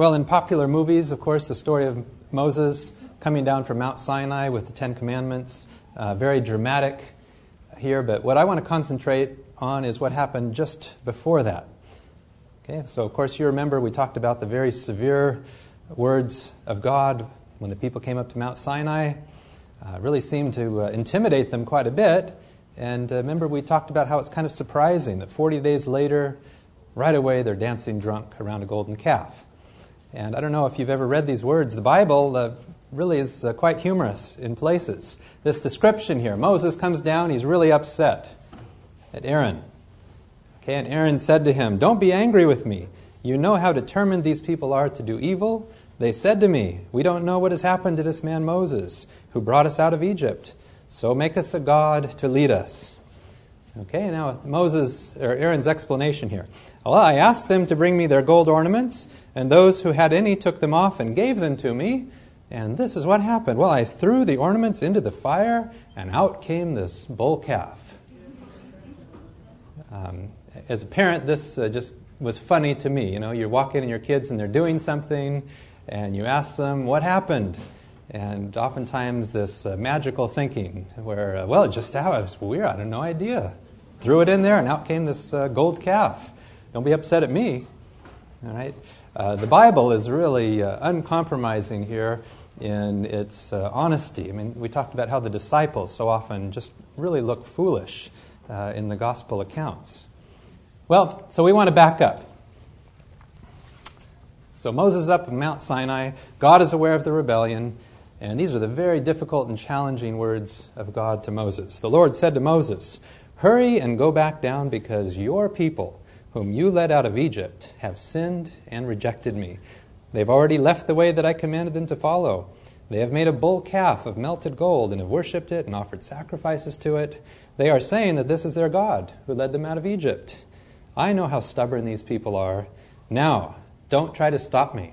Well, in popular movies, of course, the story of Moses coming down from Mount Sinai with the Ten Commandments, uh, very dramatic here, but what I want to concentrate on is what happened just before that. Okay, so of course you remember we talked about the very severe words of God when the people came up to Mount Sinai. Uh, really seemed to uh, intimidate them quite a bit. And uh, remember we talked about how it's kind of surprising that 40 days later, right away, they're dancing drunk around a golden calf. And I don't know if you've ever read these words. The Bible uh, really is uh, quite humorous in places. This description here Moses comes down, he's really upset at Aaron. Okay, and Aaron said to him, Don't be angry with me. You know how determined these people are to do evil. They said to me, We don't know what has happened to this man Moses, who brought us out of Egypt. So make us a God to lead us. Okay, now Moses, or Aaron's explanation here. Well, I asked them to bring me their gold ornaments, and those who had any took them off and gave them to me. And this is what happened. Well, I threw the ornaments into the fire, and out came this bull calf. Um, as a parent, this uh, just was funny to me. You know, you're walking in and your kids and they're doing something, and you ask them, What happened? And oftentimes, this uh, magical thinking where, uh, well, it just how it was weird, I had no idea. Threw it in there, and out came this uh, gold calf. Don't be upset at me. All right? Uh, the Bible is really uh, uncompromising here in its uh, honesty. I mean, we talked about how the disciples so often just really look foolish uh, in the gospel accounts. Well, so we want to back up. So Moses up in Mount Sinai. God is aware of the rebellion. And these are the very difficult and challenging words of God to Moses. The Lord said to Moses, Hurry and go back down because your people, whom you led out of Egypt, have sinned and rejected me. They've already left the way that I commanded them to follow. They have made a bull calf of melted gold and have worshipped it and offered sacrifices to it. They are saying that this is their God who led them out of Egypt. I know how stubborn these people are. Now, don't try to stop me.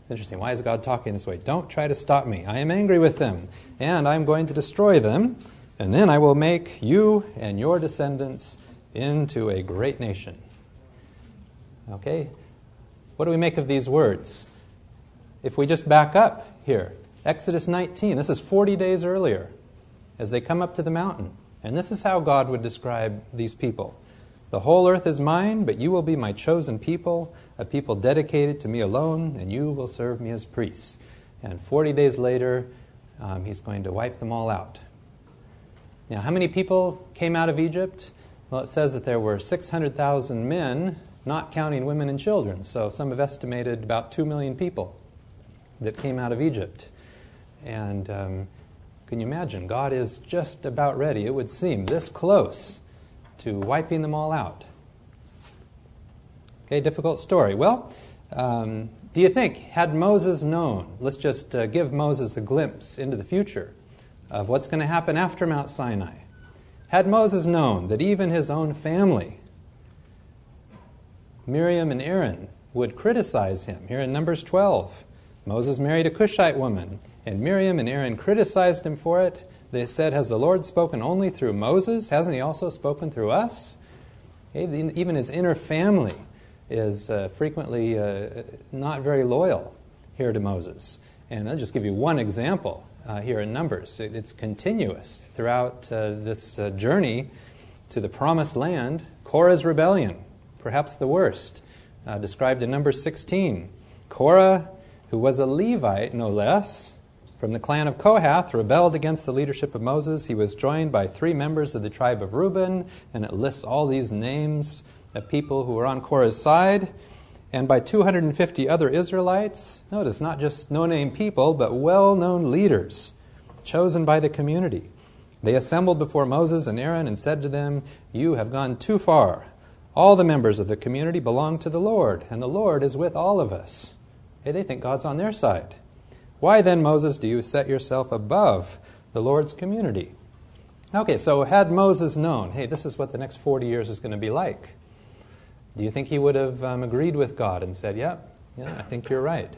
It's interesting. Why is God talking this way? Don't try to stop me. I am angry with them, and I am going to destroy them, and then I will make you and your descendants into a great nation. Okay? What do we make of these words? If we just back up here, Exodus 19, this is 40 days earlier, as they come up to the mountain. And this is how God would describe these people The whole earth is mine, but you will be my chosen people, a people dedicated to me alone, and you will serve me as priests. And 40 days later, um, he's going to wipe them all out. Now, how many people came out of Egypt? Well, it says that there were 600,000 men not counting women and children. So some have estimated about 2 million people that came out of Egypt. And um, can you imagine? God is just about ready, it would seem, this close to wiping them all out. Okay, difficult story. Well, um, do you think, had Moses known, let's just uh, give Moses a glimpse into the future of what's going to happen after Mount Sinai. Had Moses known that even his own family Miriam and Aaron would criticize him. Here in Numbers 12, Moses married a Cushite woman, and Miriam and Aaron criticized him for it. They said, Has the Lord spoken only through Moses? Hasn't he also spoken through us? Even his inner family is uh, frequently uh, not very loyal here to Moses. And I'll just give you one example uh, here in Numbers. It, it's continuous throughout uh, this uh, journey to the promised land. Korah's rebellion perhaps the worst, uh, described in number 16. Korah, who was a Levite, no less, from the clan of Kohath, rebelled against the leadership of Moses. He was joined by three members of the tribe of Reuben, and it lists all these names of people who were on Korah's side, and by 250 other Israelites. Notice, not just no name people, but well known leaders chosen by the community. They assembled before Moses and Aaron and said to them, You have gone too far. All the members of the community belong to the Lord, and the Lord is with all of us. Hey, they think God's on their side. Why then, Moses, do you set yourself above the Lord's community? Okay, so had Moses known, hey, this is what the next 40 years is going to be like, do you think he would have um, agreed with God and said, yeah, yeah, I think you're right?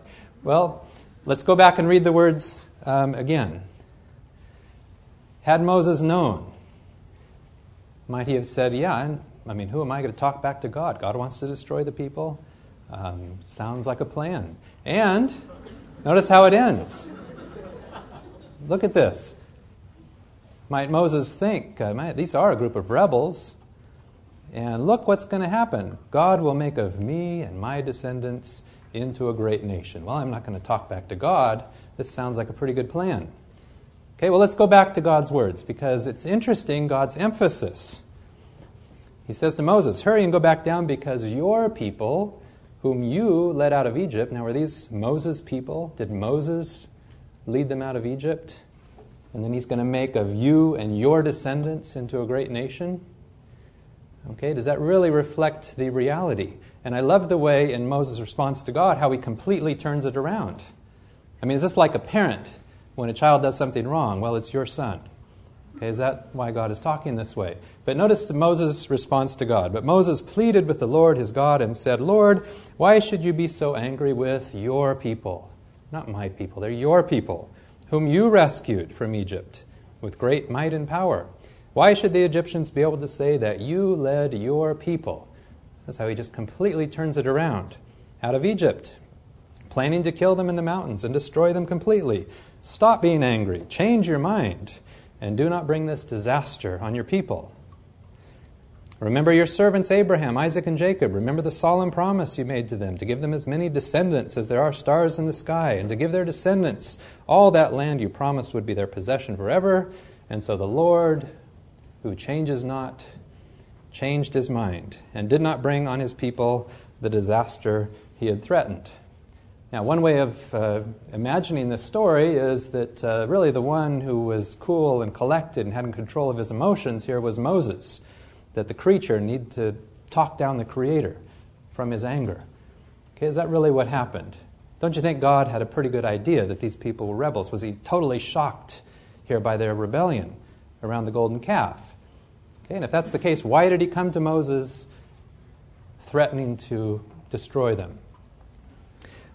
Well, let's go back and read the words um, again. Had Moses known, might he have said, yeah, I mean, who am I going to talk back to God? God wants to destroy the people. Um, sounds like a plan. And notice how it ends. Look at this. Might Moses think, uh, these are a group of rebels, and look what's going to happen. God will make of me and my descendants into a great nation. Well, I'm not going to talk back to God. This sounds like a pretty good plan. Okay, well, let's go back to God's words because it's interesting God's emphasis. He says to Moses, Hurry and go back down because your people, whom you led out of Egypt, now were these Moses' people? Did Moses lead them out of Egypt? And then he's going to make of you and your descendants into a great nation? Okay, does that really reflect the reality? And I love the way in Moses' response to God how he completely turns it around. I mean, is this like a parent when a child does something wrong? Well, it's your son. Okay, is that why God is talking this way? But notice Moses' response to God. But Moses pleaded with the Lord his God and said, Lord, why should you be so angry with your people? Not my people, they're your people, whom you rescued from Egypt with great might and power. Why should the Egyptians be able to say that you led your people? That's how he just completely turns it around. Out of Egypt, planning to kill them in the mountains and destroy them completely. Stop being angry. Change your mind. And do not bring this disaster on your people. Remember your servants Abraham, Isaac, and Jacob. Remember the solemn promise you made to them to give them as many descendants as there are stars in the sky, and to give their descendants all that land you promised would be their possession forever. And so the Lord who changes not, changed his mind and did not bring on his people the disaster he had threatened. Now, one way of uh, imagining this story is that uh, really the one who was cool and collected and had control of his emotions here was Moses, that the creature needed to talk down the creator from his anger. Okay, is that really what happened? Don't you think God had a pretty good idea that these people were rebels? Was he totally shocked here by their rebellion around the golden calf? Okay, and if that's the case, why did he come to Moses threatening to destroy them?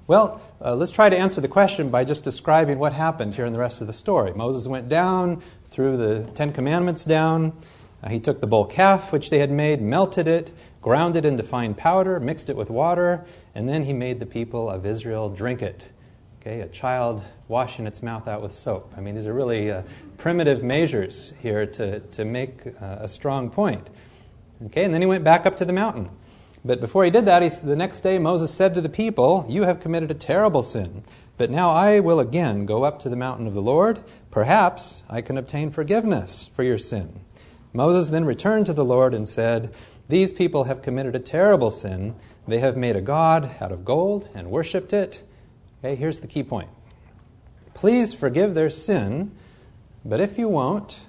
Well, uh, let's try to answer the question by just describing what happened here in the rest of the story. Moses went down, threw the Ten Commandments down. Uh, he took the bull calf, which they had made, melted it, ground it into fine powder, mixed it with water, and then he made the people of Israel drink it. Okay, a child washing its mouth out with soap. I mean, these are really uh, primitive measures here to, to make uh, a strong point. Okay, and then he went back up to the mountain. But before he did that, he, the next day Moses said to the people, You have committed a terrible sin. But now I will again go up to the mountain of the Lord. Perhaps I can obtain forgiveness for your sin. Moses then returned to the Lord and said, These people have committed a terrible sin. They have made a god out of gold and worshipped it. Okay, here's the key point. Please forgive their sin, but if you won't,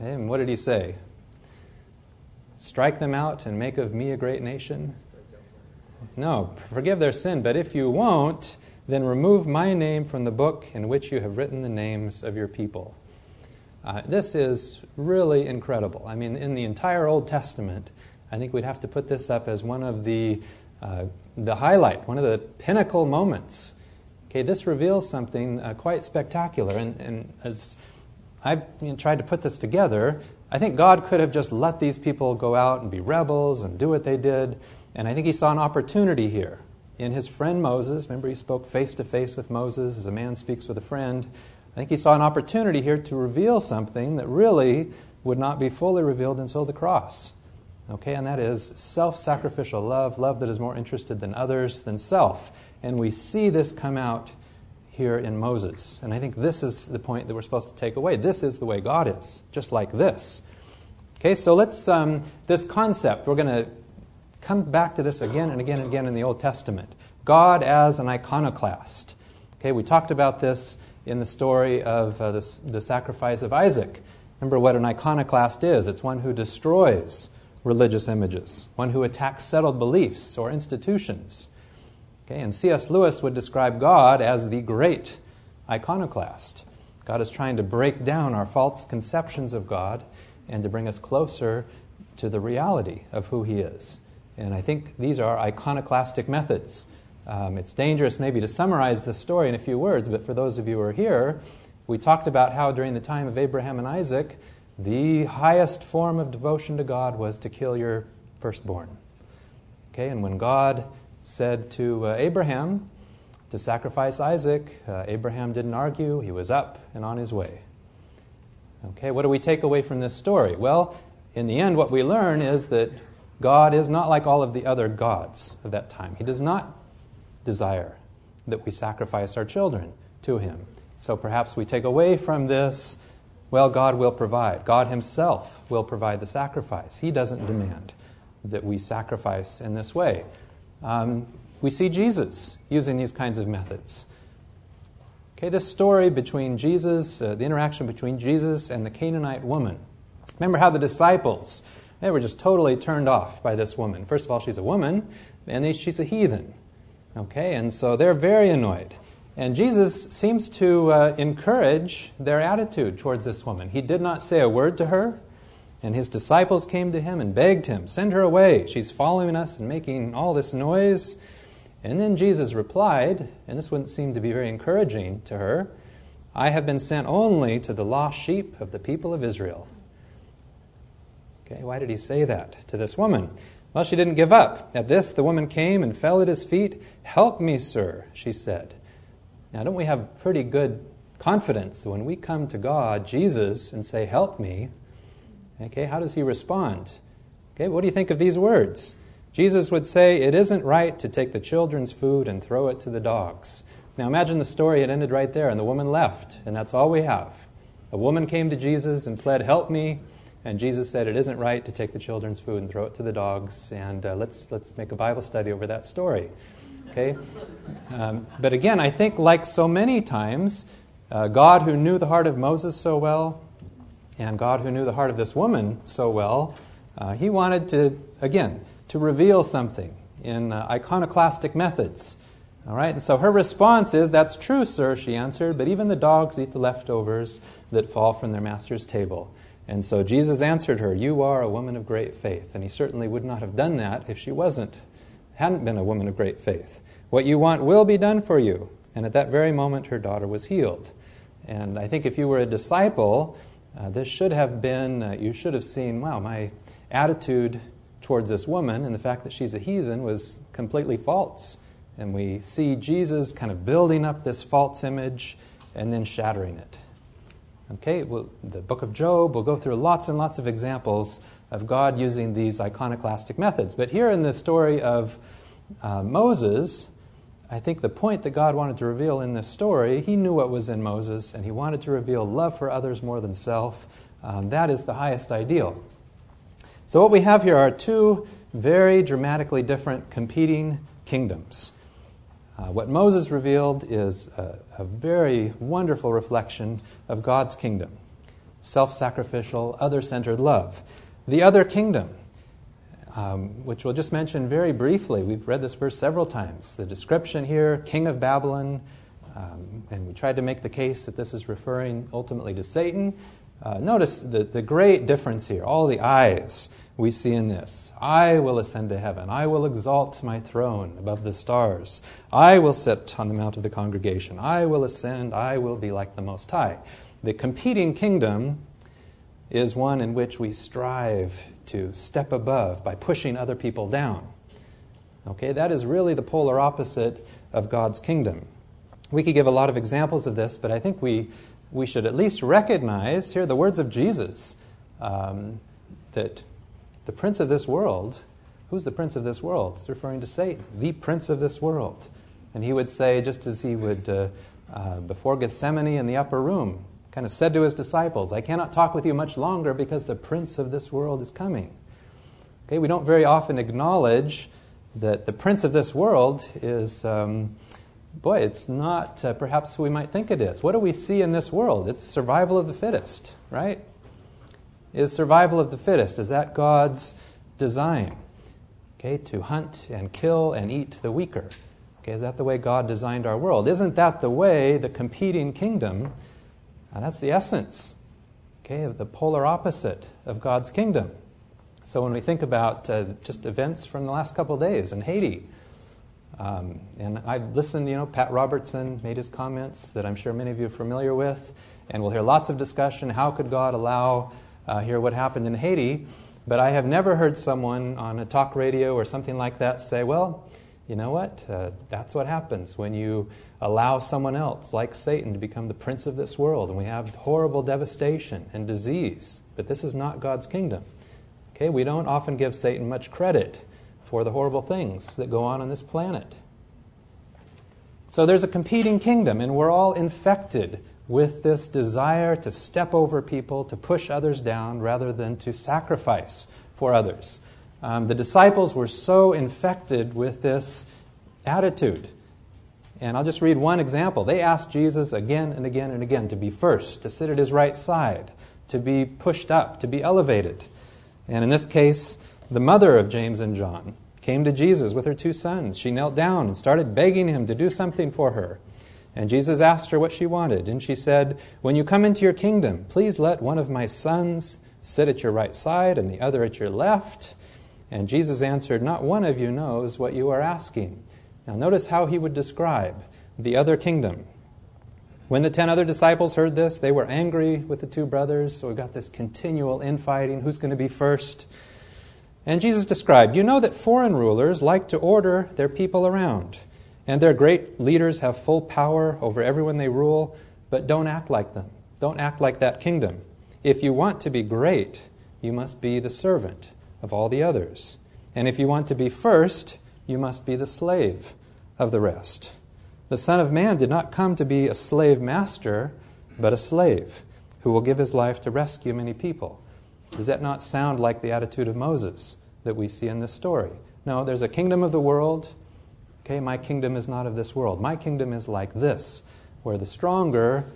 okay, and what did he say? Strike them out and make of me a great nation? No, forgive their sin, but if you won't, then remove my name from the book in which you have written the names of your people. Uh, this is really incredible. I mean, in the entire Old Testament, I think we'd have to put this up as one of the uh, the highlight, one of the pinnacle moments. Okay, this reveals something uh, quite spectacular. And, and as I've you know, tried to put this together, I think God could have just let these people go out and be rebels and do what they did. And I think he saw an opportunity here. In his friend Moses, remember he spoke face to face with Moses as a man speaks with a friend. I think he saw an opportunity here to reveal something that really would not be fully revealed until the cross. Okay, and that is self sacrificial love, love that is more interested than others than self. And we see this come out here in Moses. And I think this is the point that we're supposed to take away. This is the way God is, just like this. Okay, so let's, um, this concept, we're going to come back to this again and again and again in the Old Testament. God as an iconoclast. Okay, we talked about this in the story of uh, the, the sacrifice of Isaac. Remember what an iconoclast is it's one who destroys religious images, one who attacks settled beliefs or institutions. Okay, and C.S. Lewis would describe God as the great iconoclast. God is trying to break down our false conceptions of God and to bring us closer to the reality of who He is. And I think these are iconoclastic methods. Um, it's dangerous maybe to summarize the story in a few words, but for those of you who are here, we talked about how during the time of Abraham and Isaac, the highest form of devotion to God was to kill your firstborn. Okay, and when God said to uh, Abraham to sacrifice Isaac, uh, Abraham didn't argue. He was up and on his way. Okay, what do we take away from this story? Well, in the end, what we learn is that God is not like all of the other gods of that time. He does not desire that we sacrifice our children to Him. So perhaps we take away from this well, God will provide. God Himself will provide the sacrifice. He doesn't demand that we sacrifice in this way. Um, we see Jesus using these kinds of methods. Okay, this story between Jesus, uh, the interaction between Jesus and the Canaanite woman. Remember how the disciples, they were just totally turned off by this woman. First of all, she's a woman, and she's a heathen. Okay, and so they're very annoyed. And Jesus seems to uh, encourage their attitude towards this woman. He did not say a word to her, and his disciples came to him and begged him, Send her away. She's following us and making all this noise. And then Jesus replied, and this wouldn't seem to be very encouraging to her I have been sent only to the lost sheep of the people of Israel. Okay, why did he say that to this woman? Well, she didn't give up. At this, the woman came and fell at his feet. Help me, sir, she said. Now, don't we have pretty good confidence when we come to God, Jesus, and say, Help me? Okay, how does he respond? Okay, what do you think of these words? Jesus would say, It isn't right to take the children's food and throw it to the dogs. Now imagine the story had ended right there and the woman left, and that's all we have. A woman came to Jesus and pled, Help me. And Jesus said, It isn't right to take the children's food and throw it to the dogs. And uh, let's, let's make a Bible study over that story. Okay? Um, but again, I think, like so many times, uh, God, who knew the heart of Moses so well, and God, who knew the heart of this woman so well, uh, he wanted to, again, to reveal something in uh, iconoclastic methods. All right, and so her response is, That's true, sir, she answered, but even the dogs eat the leftovers that fall from their master's table. And so Jesus answered her, You are a woman of great faith. And he certainly would not have done that if she wasn't hadn't been a woman of great faith. What you want will be done for you. And at that very moment, her daughter was healed. And I think if you were a disciple, uh, this should have been, uh, you should have seen, wow, my attitude towards this woman and the fact that she's a heathen was completely false. And we see Jesus kind of building up this false image and then shattering it. Okay, well, the book of Job will go through lots and lots of examples of God using these iconoclastic methods. But here in the story of uh, Moses, I think the point that God wanted to reveal in this story, he knew what was in Moses, and he wanted to reveal love for others more than self. Um, that is the highest ideal. So, what we have here are two very dramatically different competing kingdoms. Uh, what Moses revealed is a, a very wonderful reflection of God's kingdom self sacrificial, other centered love. The other kingdom, um, which we'll just mention very briefly. We've read this verse several times. The description here, king of Babylon, um, and we tried to make the case that this is referring ultimately to Satan. Uh, notice the, the great difference here, all the eyes we see in this. I will ascend to heaven. I will exalt my throne above the stars. I will sit on the mount of the congregation. I will ascend. I will be like the Most High. The competing kingdom is one in which we strive to step above by pushing other people down. Okay, that is really the polar opposite of God's kingdom. We could give a lot of examples of this, but I think we, we should at least recognize here the words of Jesus um, that the prince of this world, who's the prince of this world? It's referring to Satan, the prince of this world. And he would say, just as he would uh, uh, before Gethsemane in the upper room, kind of said to his disciples, I cannot talk with you much longer because the prince of this world is coming. Okay, we don't very often acknowledge that the prince of this world is, um, boy, it's not uh, perhaps who we might think it is. What do we see in this world? It's survival of the fittest, right? Is survival of the fittest, is that God's design? Okay, to hunt and kill and eat the weaker. Okay, is that the way God designed our world? Isn't that the way the competing kingdom and that's the essence, okay, of the polar opposite of God's kingdom. So when we think about uh, just events from the last couple days in Haiti, um, and I listened, you know, Pat Robertson made his comments that I'm sure many of you are familiar with, and we'll hear lots of discussion. How could God allow uh, here what happened in Haiti? But I have never heard someone on a talk radio or something like that say, well, you know what? Uh, that's what happens when you allow someone else, like Satan, to become the prince of this world. And we have horrible devastation and disease. But this is not God's kingdom. Okay, we don't often give Satan much credit for the horrible things that go on on this planet. So there's a competing kingdom, and we're all infected with this desire to step over people, to push others down, rather than to sacrifice for others. Um, the disciples were so infected with this attitude. And I'll just read one example. They asked Jesus again and again and again to be first, to sit at his right side, to be pushed up, to be elevated. And in this case, the mother of James and John came to Jesus with her two sons. She knelt down and started begging him to do something for her. And Jesus asked her what she wanted. And she said, When you come into your kingdom, please let one of my sons sit at your right side and the other at your left. And Jesus answered, Not one of you knows what you are asking. Now, notice how he would describe the other kingdom. When the ten other disciples heard this, they were angry with the two brothers. So we've got this continual infighting who's going to be first? And Jesus described, You know that foreign rulers like to order their people around, and their great leaders have full power over everyone they rule, but don't act like them. Don't act like that kingdom. If you want to be great, you must be the servant of all the others. And if you want to be first, you must be the slave of the rest. The Son of Man did not come to be a slave master, but a slave who will give his life to rescue many people. Does that not sound like the attitude of Moses that we see in this story? No, there's a kingdom of the world. Okay, my kingdom is not of this world. My kingdom is like this, where the stronger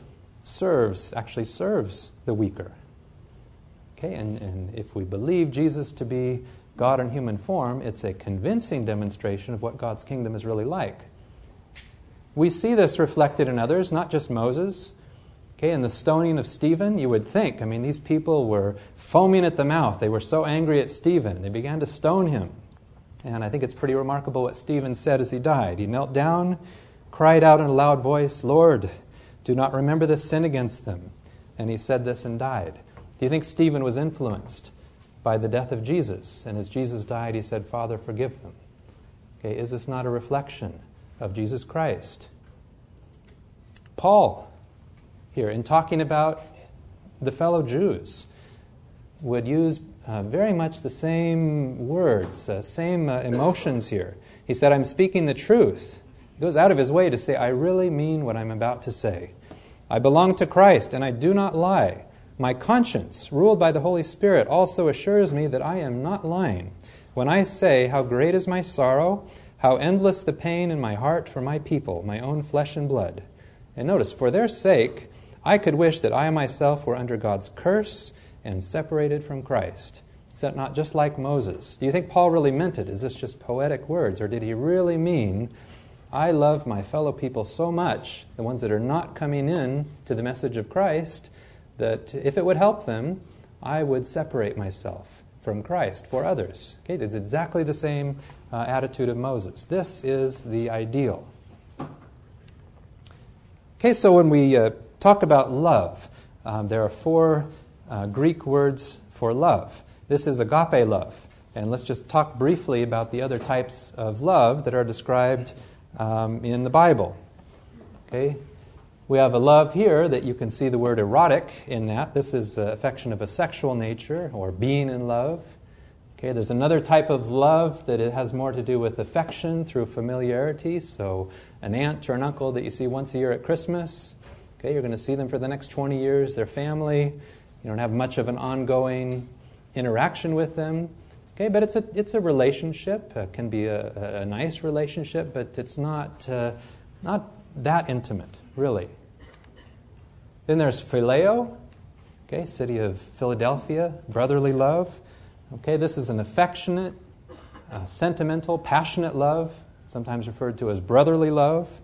serves, actually serves the weaker. Okay, and, and if we believe Jesus to be God in human form, it's a convincing demonstration of what God's kingdom is really like. We see this reflected in others, not just Moses. Okay, in the stoning of Stephen, you would think, I mean, these people were foaming at the mouth. They were so angry at Stephen. They began to stone him. And I think it's pretty remarkable what Stephen said as he died. He knelt down, cried out in a loud voice, Lord, do not remember this sin against them. And he said this and died. Do you think Stephen was influenced by the death of Jesus? And as Jesus died, he said, Father, forgive them. Okay, is this not a reflection of Jesus Christ? Paul, here, in talking about the fellow Jews, would use uh, very much the same words, uh, same uh, emotions here. He said, I'm speaking the truth. He goes out of his way to say, I really mean what I'm about to say. I belong to Christ, and I do not lie. My conscience, ruled by the Holy Spirit, also assures me that I am not lying when I say, How great is my sorrow, how endless the pain in my heart for my people, my own flesh and blood. And notice, for their sake, I could wish that I myself were under God's curse and separated from Christ. Is that not just like Moses? Do you think Paul really meant it? Is this just poetic words? Or did he really mean, I love my fellow people so much, the ones that are not coming in to the message of Christ, that if it would help them, I would separate myself from Christ for others. Okay, it's exactly the same uh, attitude of Moses. This is the ideal. Okay, so when we uh, talk about love, um, there are four uh, Greek words for love. This is agape love. And let's just talk briefly about the other types of love that are described um, in the Bible. Okay, we have a love here that you can see the word erotic in that. This is affection of a sexual nature or being in love. Okay, there's another type of love that it has more to do with affection through familiarity. So, an aunt or an uncle that you see once a year at Christmas, okay, you're going to see them for the next 20 years, their family. You don't have much of an ongoing interaction with them. Okay, but it's a, it's a relationship. It can be a, a nice relationship, but it's not, uh, not that intimate really. Then there's Phileo, okay, city of Philadelphia, brotherly love. Okay, this is an affectionate, uh, sentimental, passionate love, sometimes referred to as brotherly love.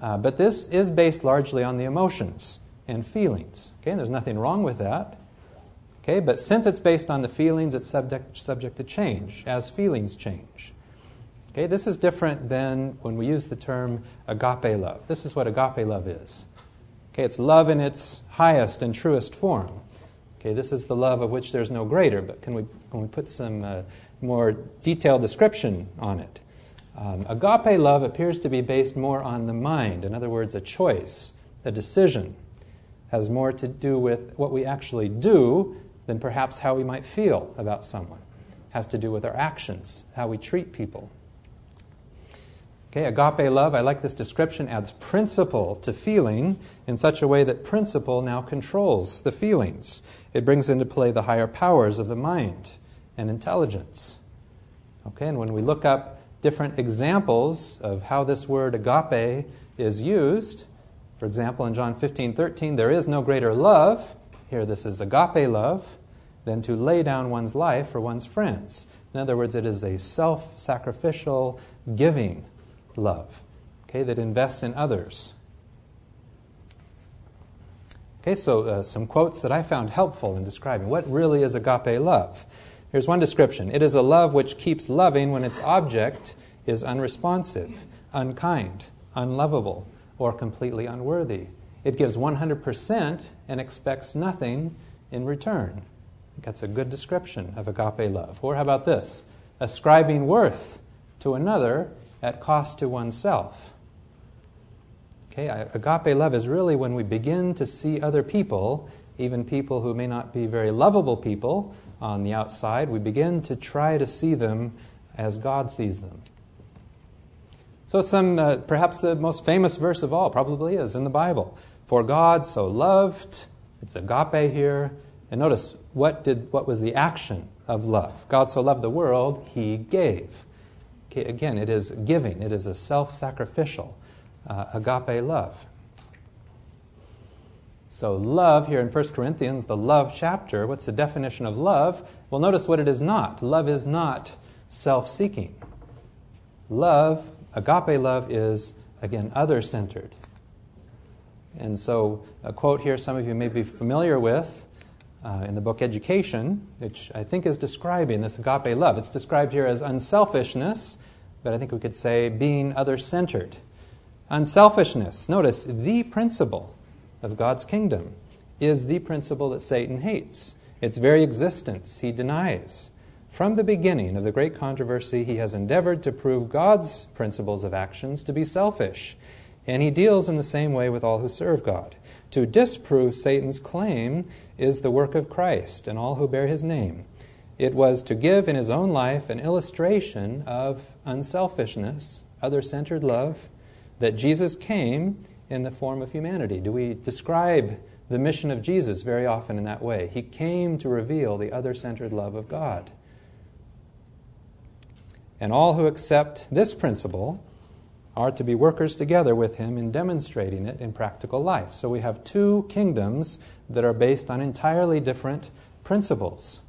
Uh, but this is based largely on the emotions and feelings. Okay, and there's nothing wrong with that. Okay, but since it's based on the feelings, it's subject, subject to change as feelings change. Okay, this is different than when we use the term agape love. This is what agape love is. Okay, it's love in its highest and truest form. Okay, this is the love of which there's no greater, but can we, can we put some uh, more detailed description on it? Um, agape love appears to be based more on the mind. In other words, a choice, a decision, has more to do with what we actually do than perhaps how we might feel about someone. Has to do with our actions, how we treat people. Okay, agape love, I like this description, adds principle to feeling in such a way that principle now controls the feelings. It brings into play the higher powers of the mind and intelligence. Okay, and when we look up different examples of how this word agape is used, for example, in John 15 13, there is no greater love, here this is agape love, than to lay down one's life for one's friends. In other words, it is a self sacrificial giving love, okay, that invests in others. Okay, so uh, some quotes that I found helpful in describing what really is agape love. Here's one description it is a love which keeps loving when its object is unresponsive, unkind, unlovable, or completely unworthy. It gives 100% and expects nothing in return. That's a good description of agape love. Or how about this? Ascribing worth to another at cost to oneself. Okay, agape love is really when we begin to see other people, even people who may not be very lovable people on the outside, we begin to try to see them as God sees them. So, some uh, perhaps the most famous verse of all probably is in the Bible. For God so loved, it's agape here. And notice what did what was the action of love? God so loved the world, he gave again, it is giving, it is a self sacrificial uh, agape love. So, love here in 1 Corinthians, the love chapter, what's the definition of love? Well, notice what it is not. Love is not self seeking. Love, agape love, is, again, other centered. And so, a quote here some of you may be familiar with uh, in the book Education, which I think is describing this agape love. It's described here as unselfishness, but I think we could say being other centered. Unselfishness, notice the principle of God's kingdom is the principle that Satan hates. Its very existence he denies. From the beginning of the great controversy, he has endeavored to prove God's principles of actions to be selfish, and he deals in the same way with all who serve God. To disprove Satan's claim is the work of Christ and all who bear his name. It was to give in his own life an illustration of unselfishness, other centered love, that Jesus came in the form of humanity. Do we describe the mission of Jesus very often in that way? He came to reveal the other centered love of God. And all who accept this principle are to be workers together with him in demonstrating it in practical life. So we have two kingdoms that are based on entirely different principles.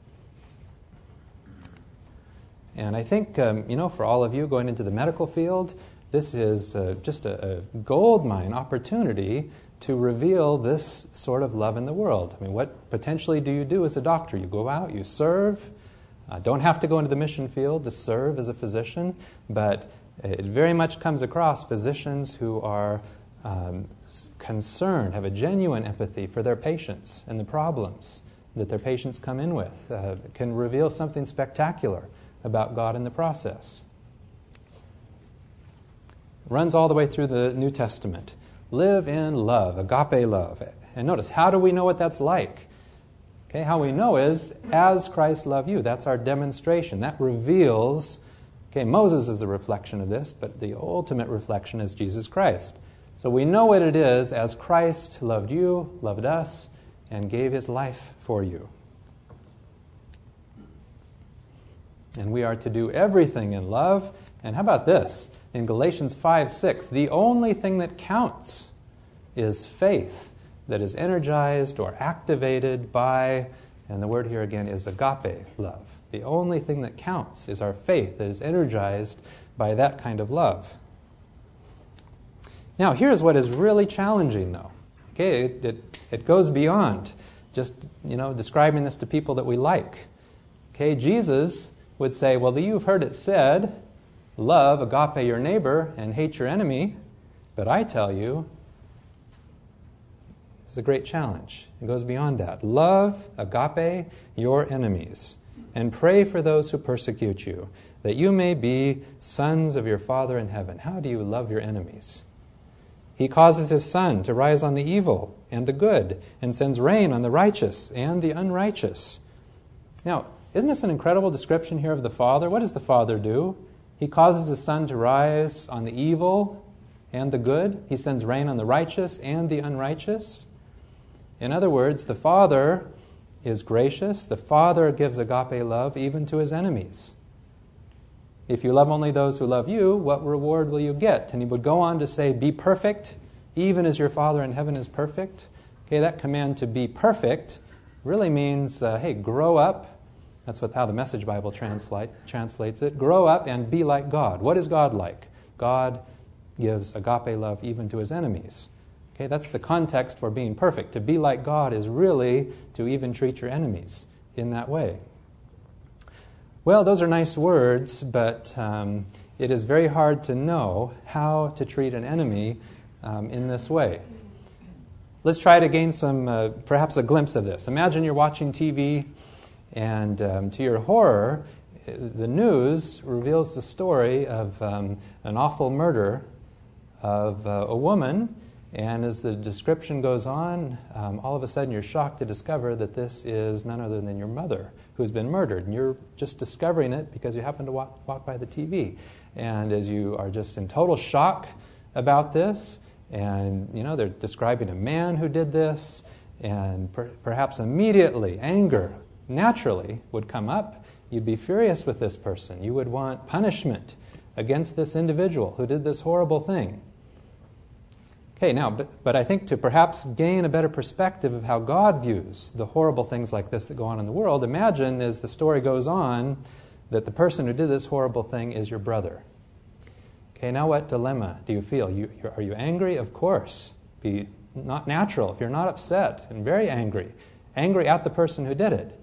And I think, um, you know, for all of you going into the medical field, this is uh, just a, a gold mine opportunity to reveal this sort of love in the world. I mean, what potentially do you do as a doctor? You go out, you serve. Uh, don't have to go into the mission field to serve as a physician, but it very much comes across physicians who are um, concerned, have a genuine empathy for their patients and the problems that their patients come in with, uh, can reveal something spectacular about God in the process. Runs all the way through the New Testament. Live in love, agape love. And notice, how do we know what that's like? Okay, how we know is as Christ loved you. That's our demonstration. That reveals Okay, Moses is a reflection of this, but the ultimate reflection is Jesus Christ. So we know what it is as Christ loved you, loved us, and gave his life for you. And we are to do everything in love. And how about this? In Galatians 5 6, the only thing that counts is faith that is energized or activated by, and the word here again is agape love. The only thing that counts is our faith that is energized by that kind of love. Now, here's what is really challenging, though. Okay, it, it, it goes beyond just you know describing this to people that we like. Okay, Jesus would say, "Well, you've heard it said, love agape your neighbor and hate your enemy, but I tell you, this is a great challenge. It goes beyond that. Love, agape, your enemies, and pray for those who persecute you, that you may be sons of your Father in heaven. How do you love your enemies? He causes his sun to rise on the evil and the good, and sends rain on the righteous and the unrighteous. Now, isn't this an incredible description here of the Father? What does the Father do? He causes his sun to rise on the evil and the good. He sends rain on the righteous and the unrighteous. In other words, the Father is gracious. The Father gives agape love even to his enemies. If you love only those who love you, what reward will you get? And he would go on to say, Be perfect, even as your Father in heaven is perfect. Okay, that command to be perfect really means, uh, hey, grow up. That's what, how the Message Bible translate, translates it. Grow up and be like God. What is God like? God gives agape love even to his enemies. Okay, that's the context for being perfect. To be like God is really to even treat your enemies in that way. Well, those are nice words, but um, it is very hard to know how to treat an enemy um, in this way. Let's try to gain some, uh, perhaps a glimpse of this. Imagine you're watching TV, and um, to your horror, the news reveals the story of um, an awful murder of uh, a woman. And as the description goes on, um, all of a sudden you're shocked to discover that this is none other than your mother who's been murdered. And you're just discovering it because you happen to walk, walk by the TV. And as you are just in total shock about this, and you know they're describing a man who did this, and per- perhaps immediately anger naturally would come up. You'd be furious with this person. You would want punishment against this individual who did this horrible thing. Okay, now, but, but I think to perhaps gain a better perspective of how God views the horrible things like this that go on in the world, imagine as the story goes on that the person who did this horrible thing is your brother. Okay, now what dilemma do you feel? You, are you angry? Of course. Be not natural if you're not upset and very angry. Angry at the person who did it.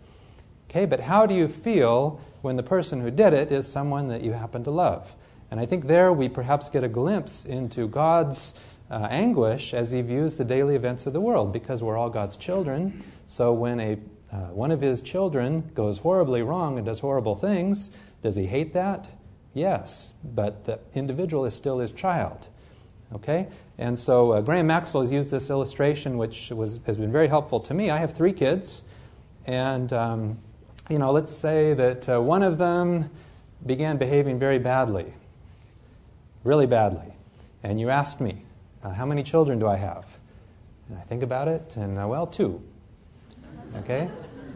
Okay, but how do you feel when the person who did it is someone that you happen to love? And I think there we perhaps get a glimpse into God's uh, anguish as he views the daily events of the world because we're all God's children. So when a, uh, one of his children goes horribly wrong and does horrible things, does he hate that? Yes, but the individual is still his child. Okay? And so uh, Graham Maxwell has used this illustration, which was, has been very helpful to me. I have three kids, and um, you know, let's say that uh, one of them began behaving very badly, really badly, and you asked me, uh, how many children do I have? And I think about it, and uh, well, two. Okay?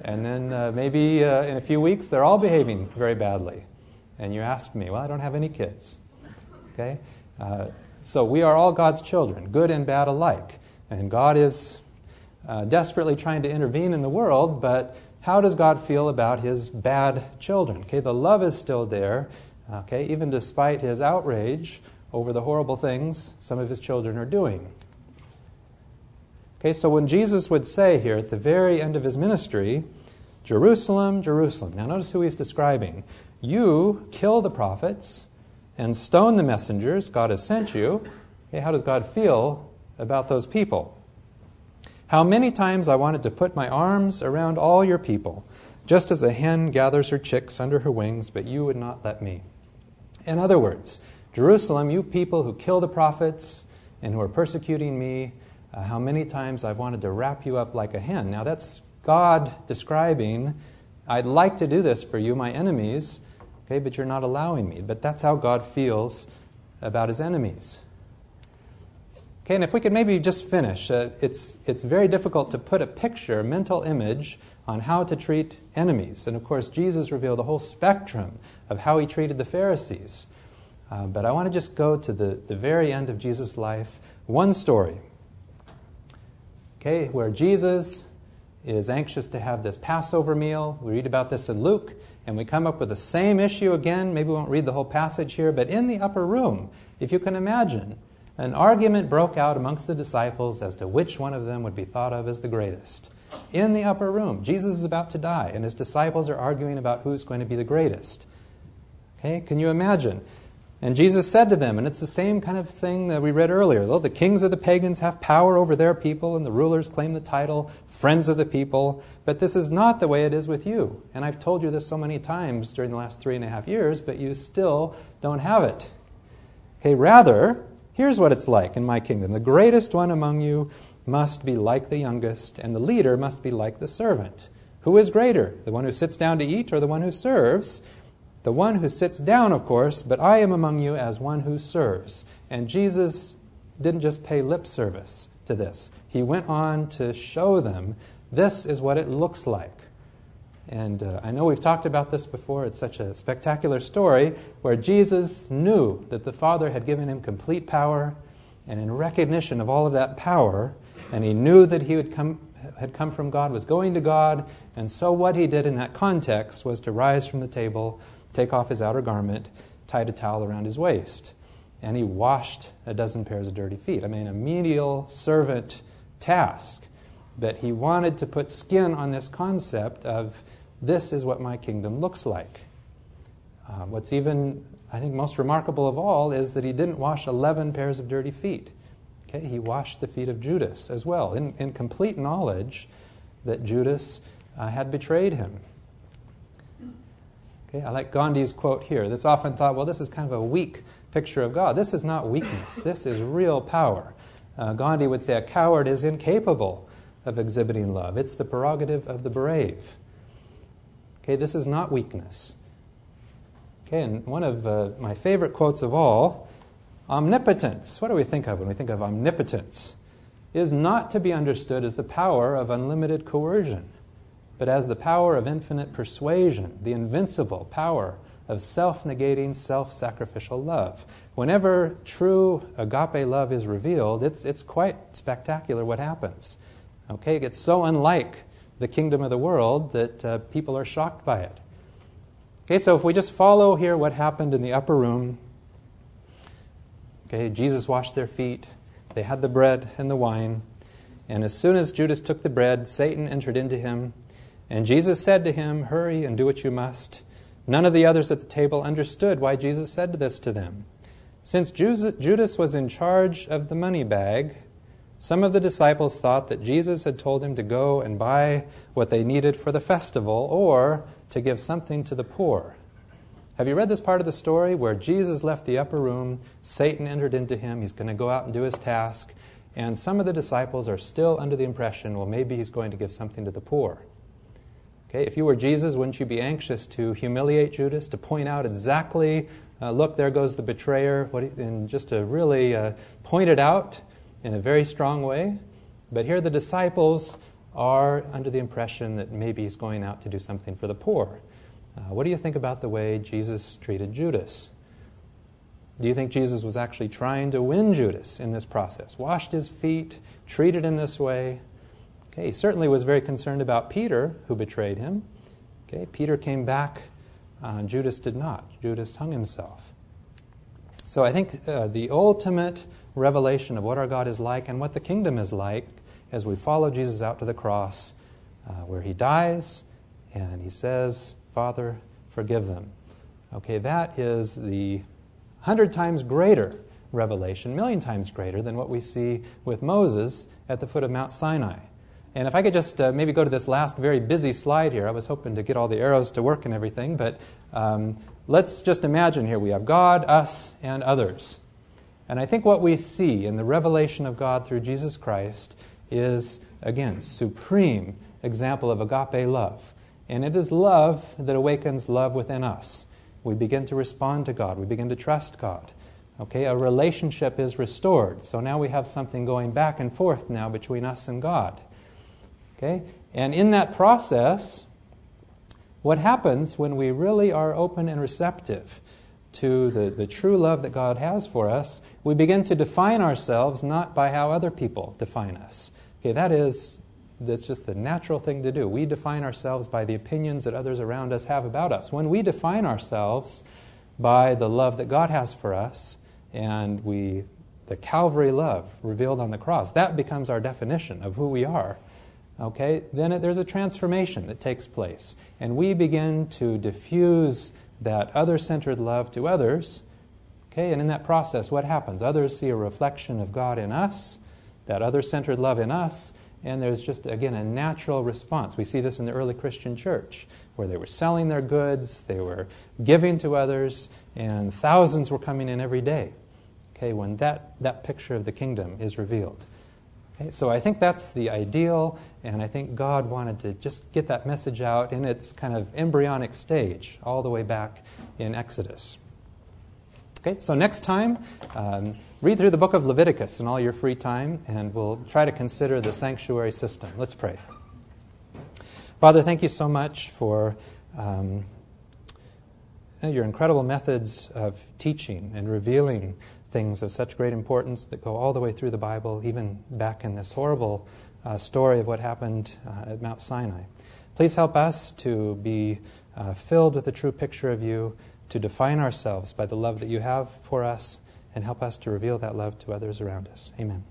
And then uh, maybe uh, in a few weeks, they're all behaving very badly. And you ask me, well, I don't have any kids. Okay? Uh, so we are all God's children, good and bad alike. And God is desperately trying to intervene in the world, but how does God feel about his bad children? Okay, the love is still there, okay, even despite his outrage over the horrible things some of his children are doing. Okay, so when Jesus would say here at the very end of his ministry, Jerusalem, Jerusalem. Now notice who he's describing. You kill the prophets and stone the messengers God has sent you. Okay, how does God feel about those people? How many times I wanted to put my arms around all your people, just as a hen gathers her chicks under her wings, but you would not let me. In other words, Jerusalem, you people who kill the prophets and who are persecuting me, uh, how many times I've wanted to wrap you up like a hen. Now, that's God describing, I'd like to do this for you, my enemies, okay, but you're not allowing me. But that's how God feels about his enemies. Okay, and if we could maybe just finish, uh, it's, it's very difficult to put a picture, a mental image, on how to treat enemies. And of course, Jesus revealed a whole spectrum of how he treated the Pharisees. Uh, but I want to just go to the, the very end of Jesus' life. One story, okay, where Jesus is anxious to have this Passover meal. We read about this in Luke, and we come up with the same issue again. Maybe we won't read the whole passage here, but in the upper room, if you can imagine, an argument broke out amongst the disciples as to which one of them would be thought of as the greatest. In the upper room, Jesus is about to die, and his disciples are arguing about who's going to be the greatest. Okay, can you imagine? And Jesus said to them, and it's the same kind of thing that we read earlier. Though the kings of the pagans have power over their people, and the rulers claim the title, friends of the people, but this is not the way it is with you. And I've told you this so many times during the last three and a half years, but you still don't have it. Okay, rather, here's what it's like in my kingdom the greatest one among you must be like the youngest, and the leader must be like the servant. Who is greater, the one who sits down to eat or the one who serves? The one who sits down, of course, but I am among you as one who serves. And Jesus didn't just pay lip service to this, he went on to show them this is what it looks like. And uh, I know we've talked about this before. It's such a spectacular story where Jesus knew that the Father had given him complete power, and in recognition of all of that power, and he knew that he would come, had come from God, was going to God, and so what he did in that context was to rise from the table, take off his outer garment, tied a towel around his waist, and he washed a dozen pairs of dirty feet. I mean, a menial servant task. But he wanted to put skin on this concept of this is what my kingdom looks like. Uh, what's even, I think, most remarkable of all is that he didn't wash 11 pairs of dirty feet. Okay, he washed the feet of Judas as well, in, in complete knowledge that Judas uh, had betrayed him. Okay, I like Gandhi's quote here. That's often thought, well, this is kind of a weak picture of God. This is not weakness, this is real power. Uh, Gandhi would say a coward is incapable of exhibiting love, it's the prerogative of the brave. Okay, this is not weakness. Okay, and one of uh, my favorite quotes of all Omnipotence, what do we think of when we think of omnipotence? Is not to be understood as the power of unlimited coercion, but as the power of infinite persuasion, the invincible power of self negating, self sacrificial love. Whenever true agape love is revealed, it's, it's quite spectacular what happens. Okay, it's so unlike the kingdom of the world that uh, people are shocked by it. Okay, so if we just follow here what happened in the upper room Okay, Jesus washed their feet. They had the bread and the wine. And as soon as Judas took the bread, Satan entered into him. And Jesus said to him, Hurry and do what you must. None of the others at the table understood why Jesus said this to them. Since Judas was in charge of the money bag, some of the disciples thought that Jesus had told him to go and buy what they needed for the festival or to give something to the poor. Have you read this part of the story where Jesus left the upper room, Satan entered into him, he's going to go out and do his task, and some of the disciples are still under the impression, well, maybe he's going to give something to the poor. Okay, if you were Jesus, wouldn't you be anxious to humiliate Judas, to point out exactly, uh, look, there goes the betrayer, he, and just to really uh, point it out in a very strong way? But here the disciples are under the impression that maybe he's going out to do something for the poor. Uh, what do you think about the way Jesus treated Judas? Do you think Jesus was actually trying to win Judas in this process? Washed his feet, treated him this way? Okay, he certainly was very concerned about Peter, who betrayed him. Okay, Peter came back, uh, Judas did not. Judas hung himself. So I think uh, the ultimate revelation of what our God is like and what the kingdom is like as we follow Jesus out to the cross, uh, where he dies and he says, Father, forgive them. Okay, that is the hundred times greater revelation, million times greater than what we see with Moses at the foot of Mount Sinai. And if I could just uh, maybe go to this last very busy slide here, I was hoping to get all the arrows to work and everything, but um, let's just imagine here we have God, us, and others. And I think what we see in the revelation of God through Jesus Christ is, again, supreme example of agape love. And it is love that awakens love within us. We begin to respond to God, we begin to trust God. Okay, a relationship is restored. So now we have something going back and forth now between us and God. Okay? And in that process, what happens when we really are open and receptive to the, the true love that God has for us, we begin to define ourselves not by how other people define us. Okay, that is that's just the natural thing to do. We define ourselves by the opinions that others around us have about us. When we define ourselves by the love that God has for us and we the Calvary love revealed on the cross, that becomes our definition of who we are. Okay? Then it, there's a transformation that takes place and we begin to diffuse that other-centered love to others. Okay, and in that process, what happens? Others see a reflection of God in us, that other centered love in us, and there's just, again, a natural response. We see this in the early Christian church, where they were selling their goods, they were giving to others, and thousands were coming in every day. Okay, when that, that picture of the kingdom is revealed. Okay, so I think that's the ideal, and I think God wanted to just get that message out in its kind of embryonic stage, all the way back in Exodus. Okay, so next time, um, read through the book of Leviticus in all your free time, and we'll try to consider the sanctuary system. Let's pray. Father, thank you so much for um, your incredible methods of teaching and revealing things of such great importance that go all the way through the Bible, even back in this horrible uh, story of what happened uh, at Mount Sinai. Please help us to be uh, filled with a true picture of you to define ourselves by the love that you have for us and help us to reveal that love to others around us. Amen.